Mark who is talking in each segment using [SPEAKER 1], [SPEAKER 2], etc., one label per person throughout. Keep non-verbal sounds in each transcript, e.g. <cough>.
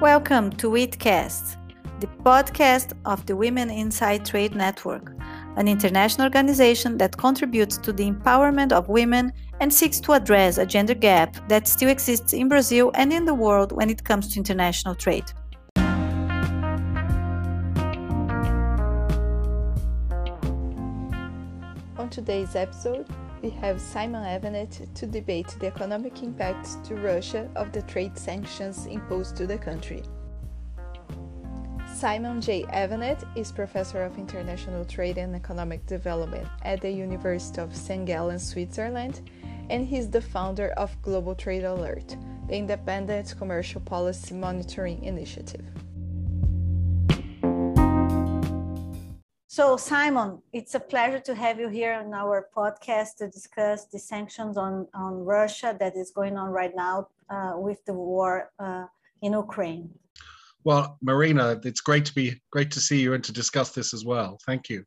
[SPEAKER 1] Welcome to WITCast, the podcast of the Women Inside Trade Network, an international organization that contributes to the empowerment of women and seeks to address a gender gap that still exists in Brazil and in the world when it comes to international trade.
[SPEAKER 2] On today's episode, we have Simon Evenett to debate the economic impacts to Russia of the trade sanctions imposed to the country. Simon J. Evenett is professor of international trade and economic development at the University of St. Gallen, Switzerland, and he's the founder of Global Trade Alert, the independent commercial policy monitoring initiative.
[SPEAKER 1] So, Simon, it's a pleasure to have you here on our podcast to discuss the sanctions on, on Russia that is going on right now uh, with the war uh, in Ukraine.
[SPEAKER 3] Well, Marina, it's great to be great to see you and to discuss this as well. Thank you.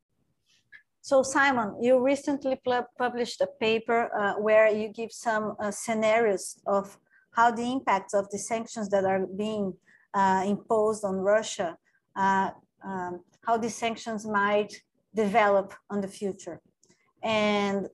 [SPEAKER 1] So, Simon, you recently published a paper uh, where you give some uh, scenarios of how the impacts of the sanctions that are being uh, imposed on Russia uh, um, how these sanctions might develop on the future. And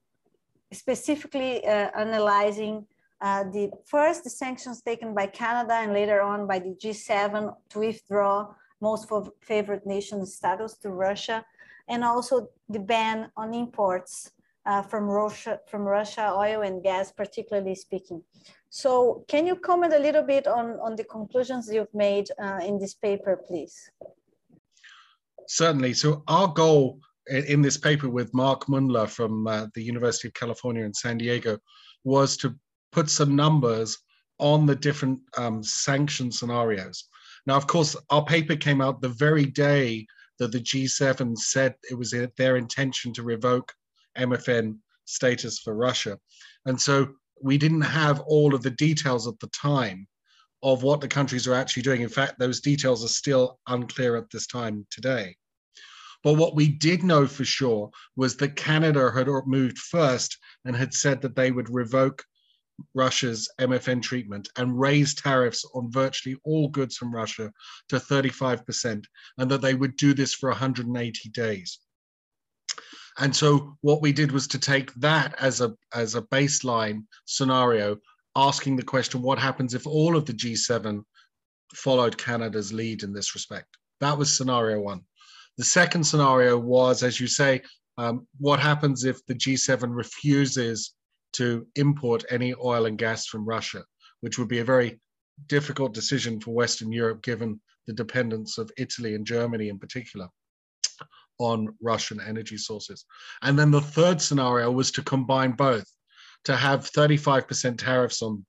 [SPEAKER 1] specifically uh, analyzing uh, the first the sanctions taken by Canada and later on by the G7 to withdraw most favored nation status to Russia, and also the ban on imports uh, from Russia, from Russia, oil and gas, particularly speaking. So, can you comment a little bit on, on the conclusions you've made uh, in this paper, please?
[SPEAKER 3] Certainly. So our goal in this paper with Marc Muendler from uh, the University of California in San Diego was to put some numbers on the different um, sanction scenarios. Now, of course, our paper came out the very day that the G7 said it was their intention to revoke MFN status for Russia. And so we didn't have all of the details at the time of what the countries are actually doing. In fact, those details are still unclear at this time today. But what we did know for sure was that Canada had moved first and had said that they would revoke Russia's MFN treatment and raise tariffs on virtually all goods from Russia to 35%, and that they would do this for 180 days. And so what we did was to take that as a as a baseline scenario asking the question what happens if all of the G7 followed Canada's lead in this respect? That was scenario one. The second scenario was, as you say, um, what happens if the G7 refuses to import any oil and gas from Russia, which would be a very difficult decision for Western Europe given the dependence of Italy and Germany in particular on Russian energy sources. And then the third scenario was to combine both to have 35% tariffs on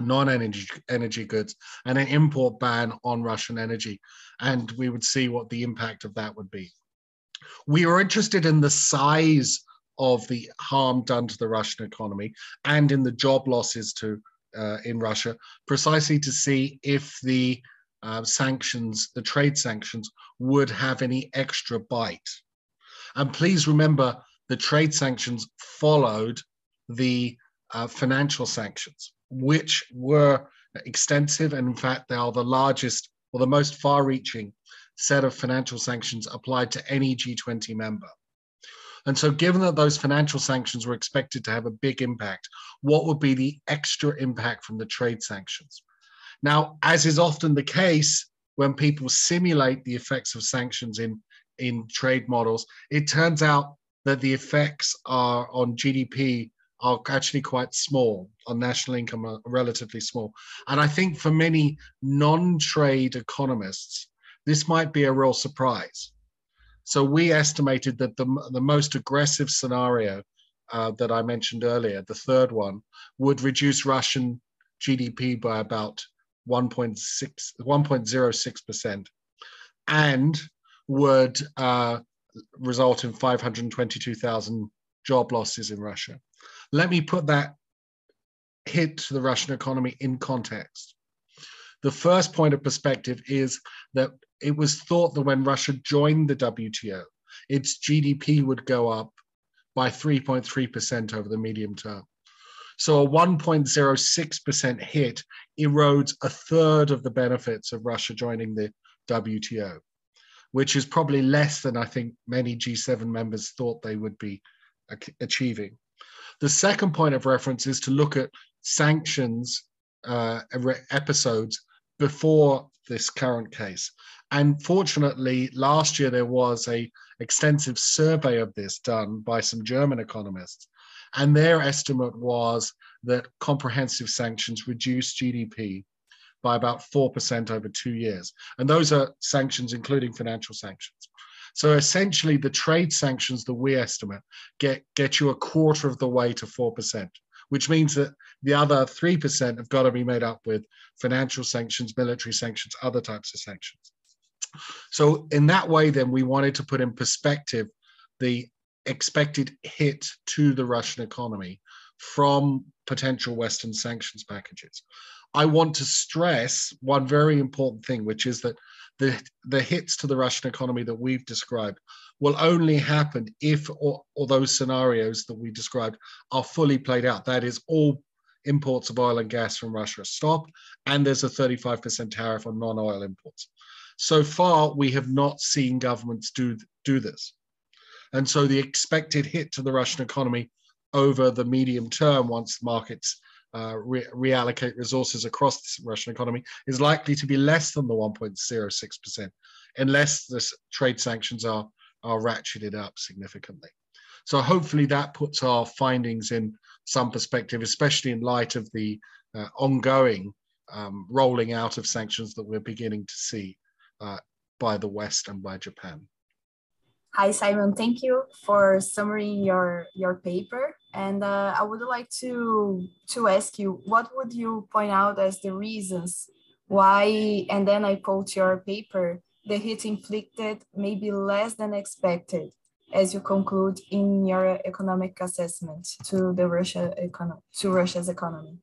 [SPEAKER 3] non-energy energy goods and an import ban on Russian energy. And we would see what the impact of that would be. We were interested in the size of the harm done to the Russian economy and in the job losses to uh, in Russia, precisely to see if the uh, sanctions, the trade sanctions, would have any extra bite. And please remember, the trade sanctions followed the uh, financial sanctions, which were extensive. And in fact, they are the largest or the most far reaching set of financial sanctions applied to any G20 member. And so, given that those financial sanctions were expected to have a big impact, what would be the extra impact from the trade sanctions? Now, as is often the case when people simulate the effects of sanctions in, in trade models, it turns out that the effects are on GDP are actually quite small. On national income are relatively small. And i think for many non-trade economists this might be a real surprise. So we estimated that the, the most aggressive scenario uh, that i mentioned earlier the third one would reduce russian gdp by about 1.6 1.06% and would uh, result in 522,000 job losses in Russia. Let me put that hit to the Russian economy in context. The first point of perspective is that it was thought that when Russia joined the WTO, its GDP would go up by 3.3% over the medium term. So a 1.06% hit erodes a third of the benefits of Russia joining the WTO, which is probably less than I think many G7 members thought they would be achieving. The second point of reference is to look at sanctions uh, episodes before this current case. And fortunately, last year there was a extensive survey of this done by some German economists, and their estimate was that comprehensive sanctions reduce GDP by about 4% over two years. And those are sanctions, including financial sanctions. So essentially, the trade sanctions that we estimate get, get you a quarter of the way to 4%, which means that the other 3% have got to be made up with financial sanctions, military sanctions, other types of sanctions. So, in that way, then we wanted to put in perspective the expected hit to the Russian economy from potential Western sanctions packages. I want to stress one very important thing, which is that the, the hits to the Russian economy that we've described will only happen if or those scenarios that we described are fully played out. That is, all imports of oil and gas from Russia stop, and there's a 35% tariff on non oil imports. So far, we have not seen governments do, do this. And so the expected hit to the Russian economy over the medium term, once markets uh, re- reallocate resources across the Russian economy is likely to be less than the 1.06%, unless the trade sanctions are, are ratcheted up significantly. So hopefully that puts our findings in some perspective, especially in light of the uh, ongoing um, rolling out of sanctions that we're beginning to see uh, by the West and by Japan.
[SPEAKER 4] Hi, Simon. Thank you for summarizing your, your paper. And uh, I would like to, to ask you, what would you point out as the reasons why, and then I quote your paper, the hit inflicted may be less than expected, as you conclude in your economic assessment to the Russia economy, to Russia's economy.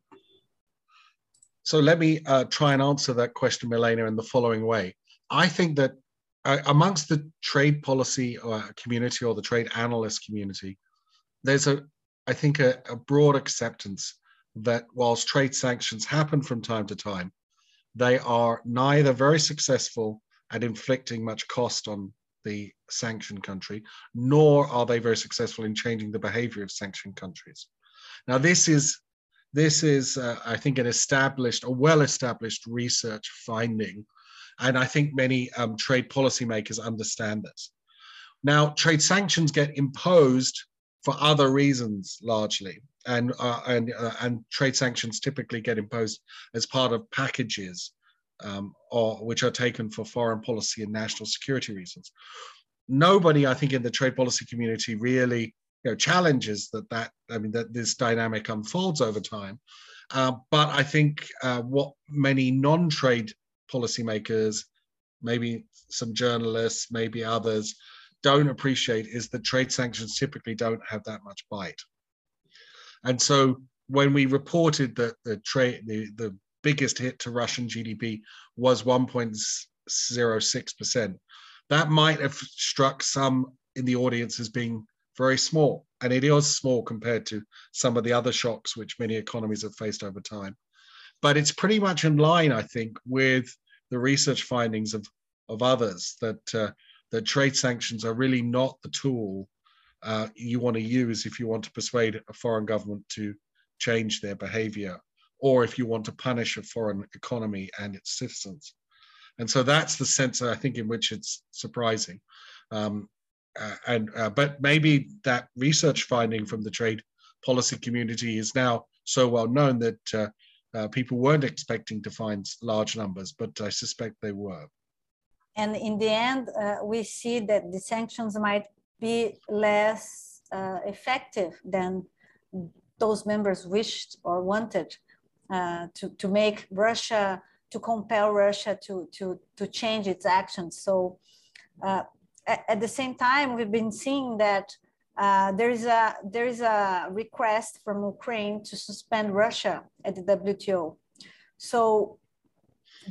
[SPEAKER 3] So let me uh, try and answer that question, Milena, in the following way. I think that uh, amongst the trade policy uh, community or the trade analyst community, there's a, I think, a, a broad acceptance that whilst trade sanctions happen from time to time, they are neither very successful at inflicting much cost on the sanctioned country, nor are they very successful in changing the behavior of sanctioned countries. Now, this is this is, uh, I think, an established, a well-established research finding and I think many um, trade policymakers understand this. Now, trade sanctions get imposed for other reasons largely, and uh, and uh, and trade sanctions typically get imposed as part of packages, um, or which are taken for foreign policy and national security reasons. Nobody, I think, in the trade policy community really you know, challenges that that I mean that this dynamic unfolds over time. Uh, but I think uh, what many non-trade policymakers, maybe some journalists, maybe others don't appreciate is that trade sanctions typically don't have that much bite. And so when we reported that the trade the, the biggest hit to Russian GDP was 1.06%, that might have struck some in the audience as being very small. And it is small compared to some of the other shocks which many economies have faced over time but it's pretty much in line, I think, with the research findings of, of others that uh, that trade sanctions are really not the tool uh, you want to use if you want to persuade a foreign government to change their behavior, or if you want to punish a foreign economy and its citizens. And so that's the sense I think in which it's surprising. Um, uh, and uh, but maybe that research finding from the trade policy community is now so well known that uh, uh, people weren't expecting to find large numbers, but I suspect they were.
[SPEAKER 1] And in the end, uh, we see that the sanctions might be less uh, effective than those members wished or wanted uh, to, to make Russia, to compel Russia to, to, to change its actions. So uh, at, at the same time, we've been seeing that uh, there is a there is a request from Ukraine to suspend Russia at the WTO. So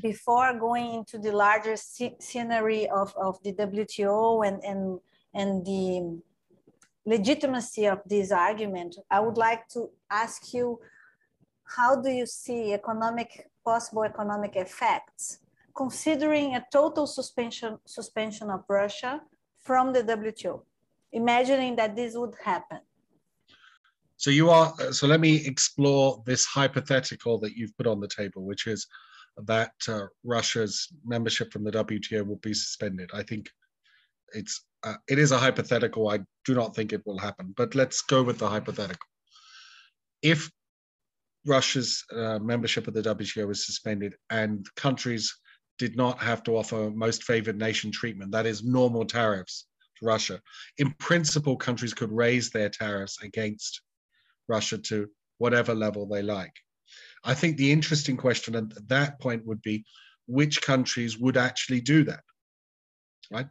[SPEAKER 1] before going into the larger scenery of, of the WTO and and and the legitimacy of this argument, I would like to ask you, how do you see economic possible economic effects, considering a total suspension suspension of Russia from the WTO, imagining that this would happen?
[SPEAKER 3] So you are. So let me explore this hypothetical that you've put on the table, which is that uh, Russia's membership from the WTO will be suspended. I think it's uh, it is a hypothetical. I do not think it will happen, but let's go with the hypothetical. If Russia's uh, membership of the WTO was suspended and countries did not have to offer most favored nation treatment, that is normal tariffs to Russia. In principle, countries could raise their tariffs against Russia to whatever level they like. I think the interesting question at that point would be which countries would actually do that, right?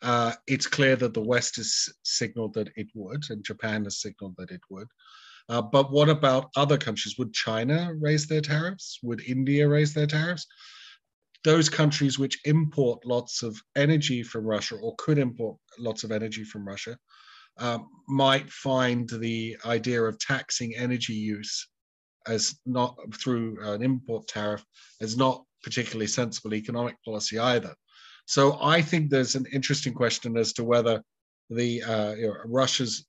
[SPEAKER 3] Uh, it's clear that the West has signaled that it would, and Japan has signaled that it would. Uh, but what about other countries? Would China raise their tariffs? Would India raise their tariffs? Those countries which import lots of energy from Russia or could import lots of energy from Russia um, might find the idea of taxing energy use as not through an import tariff as not particularly sensible economic policy either. So I think there's an interesting question as to whether the uh, you know, Russia's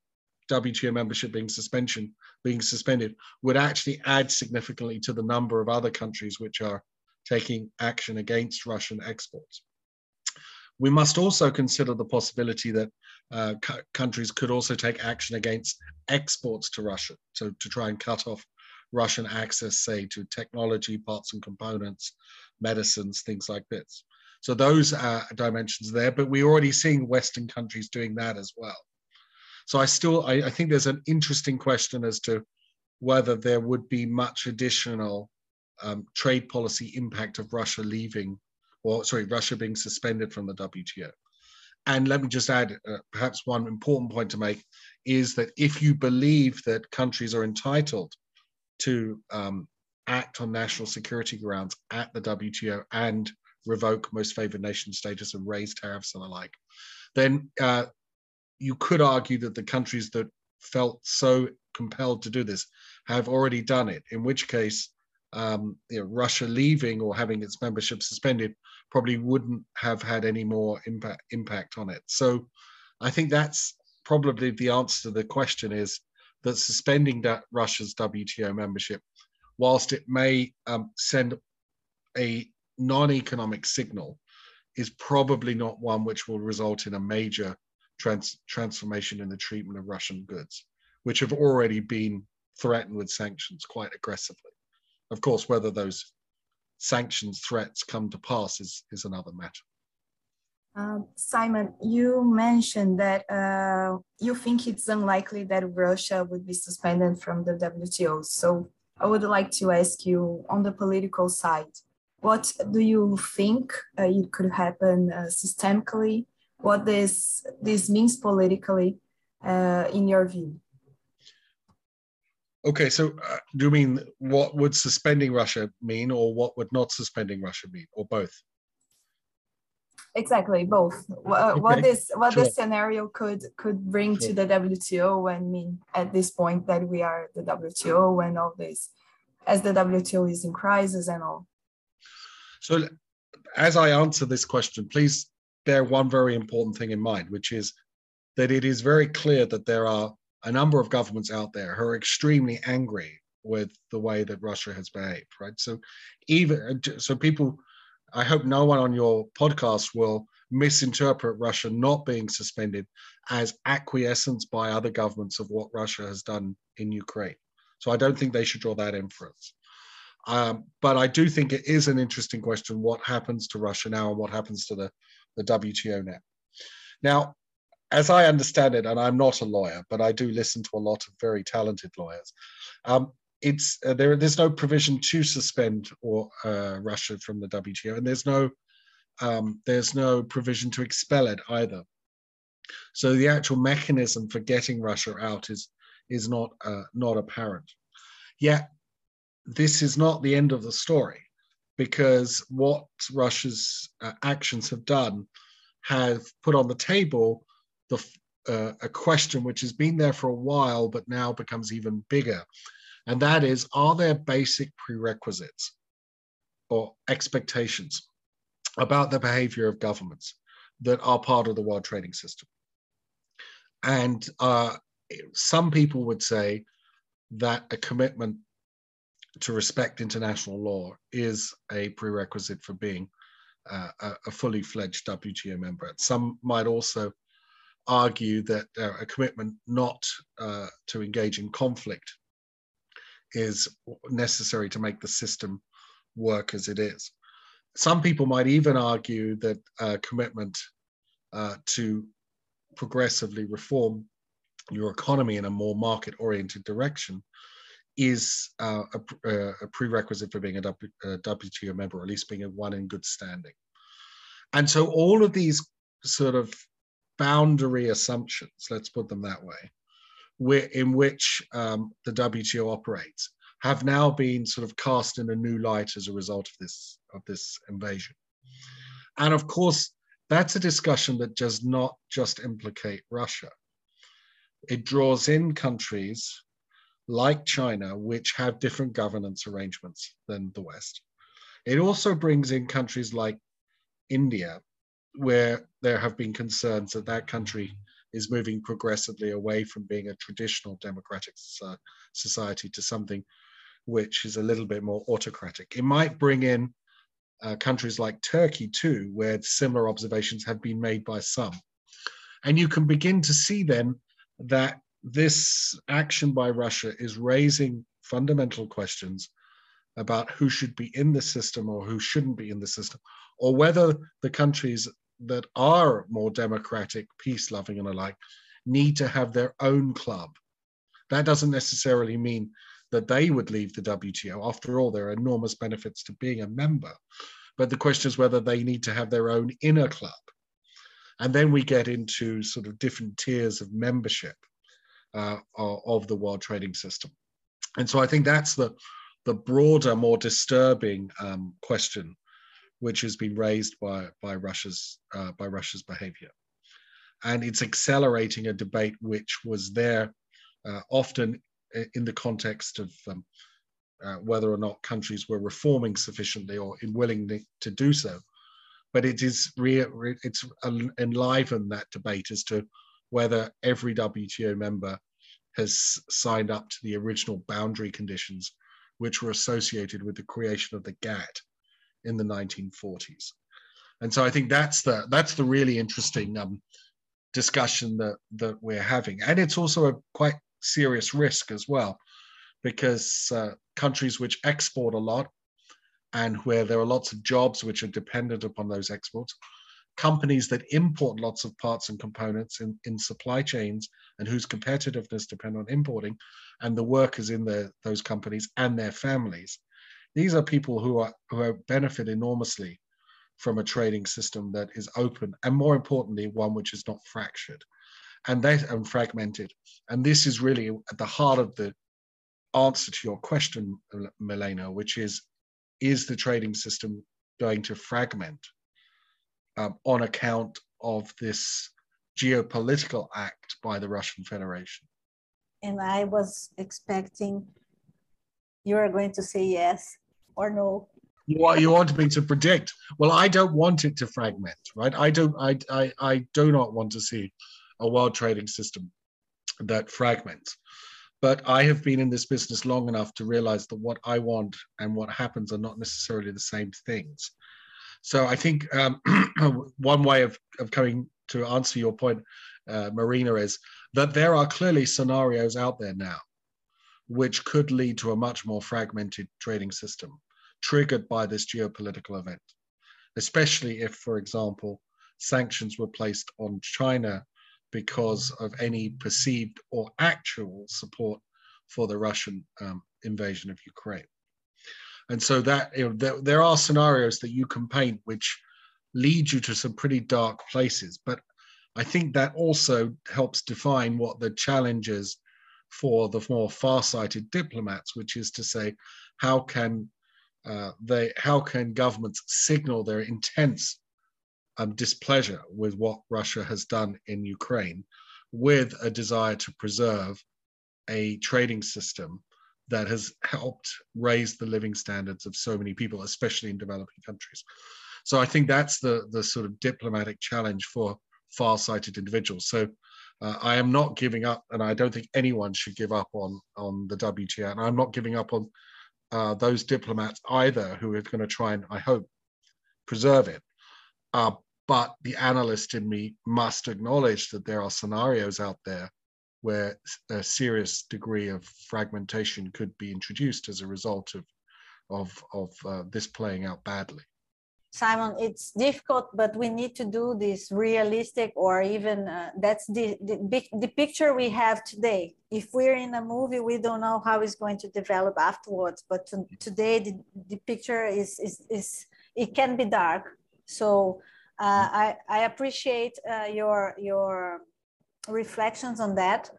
[SPEAKER 3] WTO membership being suspension being suspended would actually add significantly to the number of other countries which are taking action against Russian exports. We must also consider the possibility that uh, countries could also take action against exports to Russia, so to try and cut off Russian access, say, to technology, parts and components, medicines, things like this. So those are dimensions there, but we're already seeing Western countries doing that as well. So I still, I, I think there's an interesting question as to whether there would be much additional um, trade policy impact of Russia leaving, or sorry, Russia being suspended from the WTO. And let me just add, uh, perhaps one important point to make is that if you believe that countries are entitled to um, act on national security grounds at the WTO and revoke most favored nation status and raise tariffs and the like, then uh, you could argue that the countries that felt so compelled to do this have already done it, in which case um, you know, Russia leaving or having its membership suspended probably wouldn't have had any more impact, impact on it. So I think that's probably the answer to the question is that suspending that Russia's WTO membership, whilst it may um, send a non-economic signal, is probably not one which will result in a major trans- transformation in the treatment of Russian goods, which have already been threatened with sanctions quite aggressively. Of course, whether those sanctions threats come to pass is, is another matter.
[SPEAKER 4] Um, Simon, you mentioned that uh, you think it's unlikely that Russia would be suspended from the WTO. So I would like to ask you on the political side, what do you think uh, it could happen uh, systemically? What this this means politically uh, in your view?
[SPEAKER 3] Okay so uh, do you mean what would suspending russia mean or what would not suspending russia mean or both
[SPEAKER 4] exactly both what, uh, okay. what this what sure. this scenario could could bring sure. to the wto and mean at this point that we are the wto and all this as the wto is in crisis and all
[SPEAKER 3] so as i answer this question please bear one very important thing in mind, which is that it is very clear that there are a number of governments out there who are extremely angry with the way that Russia has behaved, right? So even so people I hope no one on your podcast will misinterpret Russia not being suspended as acquiescence by other governments of what Russia has done in Ukraine. So I don't think they should draw that inference. Um, but I do think it is an interesting question what happens to Russia now and what happens to the the WTO now. Now, as I understand it, and I'm not a lawyer, but I do listen to a lot of very talented lawyers. Um, it's uh, there. There's no provision to suspend or uh, Russia from the WTO, and there's no um, there's no provision to expel it either. So the actual mechanism for getting Russia out is is not uh, not apparent. Yet this is not the end of the story because what Russia's uh, actions have done have put on the table the uh, a question which has been there for a while, but now becomes even bigger. And that is, are there basic prerequisites or expectations about the behavior of governments that are part of the world trading system? And uh, some people would say that a commitment to respect international law is a prerequisite for being uh, a, fully fledged WTO member. Some might also argue that uh, a commitment not uh, to engage in conflict is necessary to make the system work as it is. Some people might even argue that a commitment uh, to progressively reform your economy in a more market oriented direction is uh, a, uh, a, prerequisite for being a, w, a WTO member, or at least being a one in good standing. And so all of these sort of boundary assumptions, let's put them that way, in which um, the WTO operates, have now been sort of cast in a new light as a result of this of this invasion. And of course, that's a discussion that does not just implicate Russia. It draws in countries like China, which have different governance arrangements than the West. It also brings in countries like India, where there have been concerns that that country is moving progressively away from being a traditional democratic society to something which is a little bit more autocratic. It might bring in uh, countries like Turkey too, where similar observations have been made by some. And you can begin to see then that this action by Russia is raising fundamental questions about who should be in the system or who shouldn't be in the system, or whether the countries that are more democratic, peace loving, and alike need to have their own club. That doesn't necessarily mean that they would leave the WTO. After all, there are enormous benefits to being a member. But the question is whether they need to have their own inner club. And then we get into sort of different tiers of membership uh, of the world trading system. And so I think that's the, the broader, more disturbing um, question which has been raised by, by, Russia's, uh, by Russia's behavior. And it's accelerating a debate which was there uh, often in the context of um, uh, whether or not countries were reforming sufficiently or in willing to do so. But it is re- it's enlivened that debate as to whether every WTO member has signed up to the original boundary conditions which were associated with the creation of the GATT in the 1940s. And so I think that's the that's the really interesting um, discussion that that we're having, and it's also a quite serious risk as well, because uh, countries which export a lot and where there are lots of jobs which are dependent upon those exports companies that import lots of parts and components in, in supply chains and whose competitiveness depend on importing and the workers in the, those companies and their families these are people who are who benefit enormously from a trading system that is open and more importantly one which is not fractured and and fragmented and this is really at the heart of the answer to your question milena which is is the trading system going to fragment um, on account of this geopolitical act by the Russian Federation.
[SPEAKER 1] And I was expecting you are going to say yes or no.
[SPEAKER 3] You, want, you want me to predict? Well, I don't want it to fragment, right? I don't. I, I, I do not want to see a world trading system that fragments. But I have been in this business long enough to realize that what I want and what happens are not necessarily the same things. So I think um, <clears throat> one way of, of coming to answer your point, uh, Marina, is that there are clearly scenarios out there now which could lead to a much more fragmented trading system triggered by this geopolitical event, especially if, for example, sanctions were placed on China because of any perceived or actual support for the Russian um, invasion of Ukraine. And so that you know, there, there are scenarios that you can paint which lead you to some pretty dark places. But I think that also helps define what the challenge is for the more far-sighted diplomats, which is to say, how can uh, they, how can governments signal their intense um, displeasure with what Russia has done in Ukraine, with a desire to preserve a trading system that has helped raise the living standards of so many people, especially in developing countries. So I think that's the the sort of diplomatic challenge for far-sighted individuals. So uh, I am not giving up, and I don't think anyone should give up on on the WTO, and I'm not giving up on uh, those diplomats either who are going to try and I hope preserve it. Uh, but the analyst in me must acknowledge that there are scenarios out there where a serious degree of fragmentation could be introduced as a result of of of uh, this playing out badly.
[SPEAKER 1] Simon, it's difficult, but we need to do this realistic or even uh, that's the, the, the picture we have today. If we're in a movie, we don't know how it's going to develop afterwards, but to, today the, the picture is, is, is, it can be dark. So uh, I, I appreciate uh, your, your reflections on that.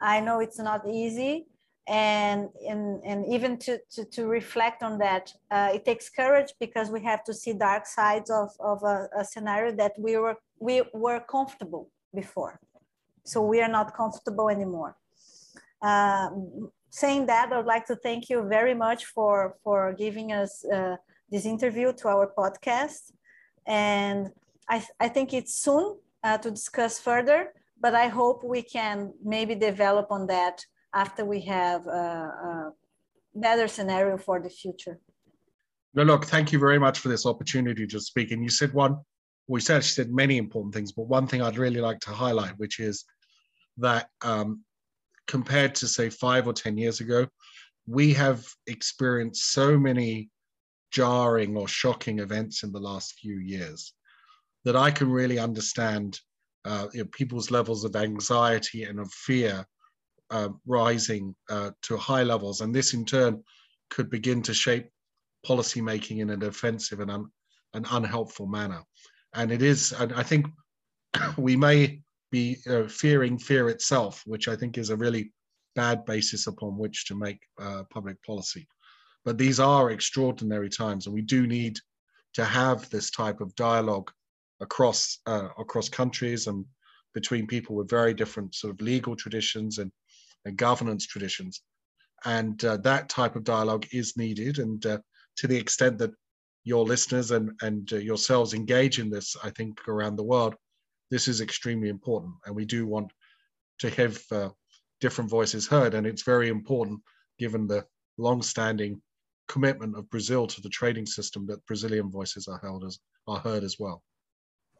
[SPEAKER 1] I know it's not easy, and and, and even to, to, to reflect on that uh, it takes courage because we have to see dark sides of, of a, a, scenario that we were we were comfortable before. So we are not comfortable anymore. Um, saying that i'd like to thank you very much for for giving us uh, this interview to our podcast. And i, I think it's soon uh, to discuss further but i hope we can maybe develop on that after we have a, a better scenario for the future.
[SPEAKER 3] No, look, thank you very much for this opportunity to speak. And you said one, we said she said many important things, but one thing I'd really like to highlight, which is that um, compared to say five or 10 years ago, we have experienced so many jarring or shocking events in the last few years that I can really understand uh, you know, people's levels of anxiety and of fear uh, rising uh, to high levels, and this in turn could begin to shape policymaking in an offensive and un- an unhelpful manner. And it is, and I think <coughs> we may be uh, fearing fear itself, which I think is a really bad basis upon which to make uh, public policy. But these are extraordinary times, and we do need to have this type of dialogue across uh, across countries and between people with very different sort of legal traditions and and governance traditions. And uh, that type of dialogue is needed. And uh, to the extent that your listeners and, and uh, yourselves engage in this, I think around the world, this is extremely important. And we do want to have uh, different voices heard. And it's very important, given the long-standing commitment of Brazil to the trading system, that Brazilian voices are held as are heard as well.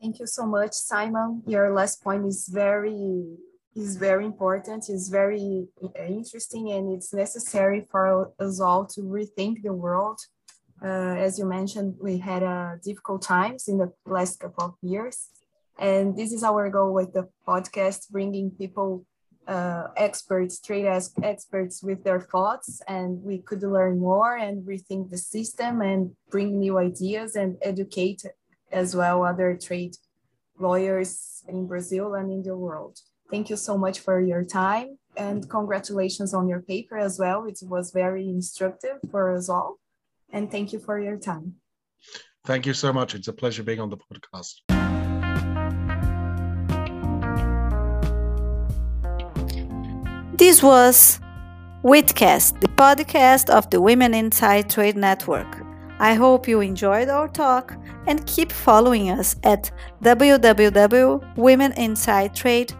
[SPEAKER 4] Thank you so much, Simon. Your last point is very is very important, is very interesting, and it's necessary for us all to rethink the world. Uh, as you mentioned, we had uh, difficult times in the last couple of years. And this is our goal with the podcast, bringing people, uh, experts, trade experts with their thoughts, and we could learn more and rethink the system and bring new ideas and educate as well other trade lawyers in Brazil and in the world. Thank you so much for your time and congratulations on your paper as well. It was very instructive for us all. And thank you for your time.
[SPEAKER 3] Thank you so much. It's a pleasure being on the podcast.
[SPEAKER 1] This was Witcast, the podcast of the Women Inside Trade Network. I hope you enjoyed our talk and keep following us at www.womeninsidetrade.com.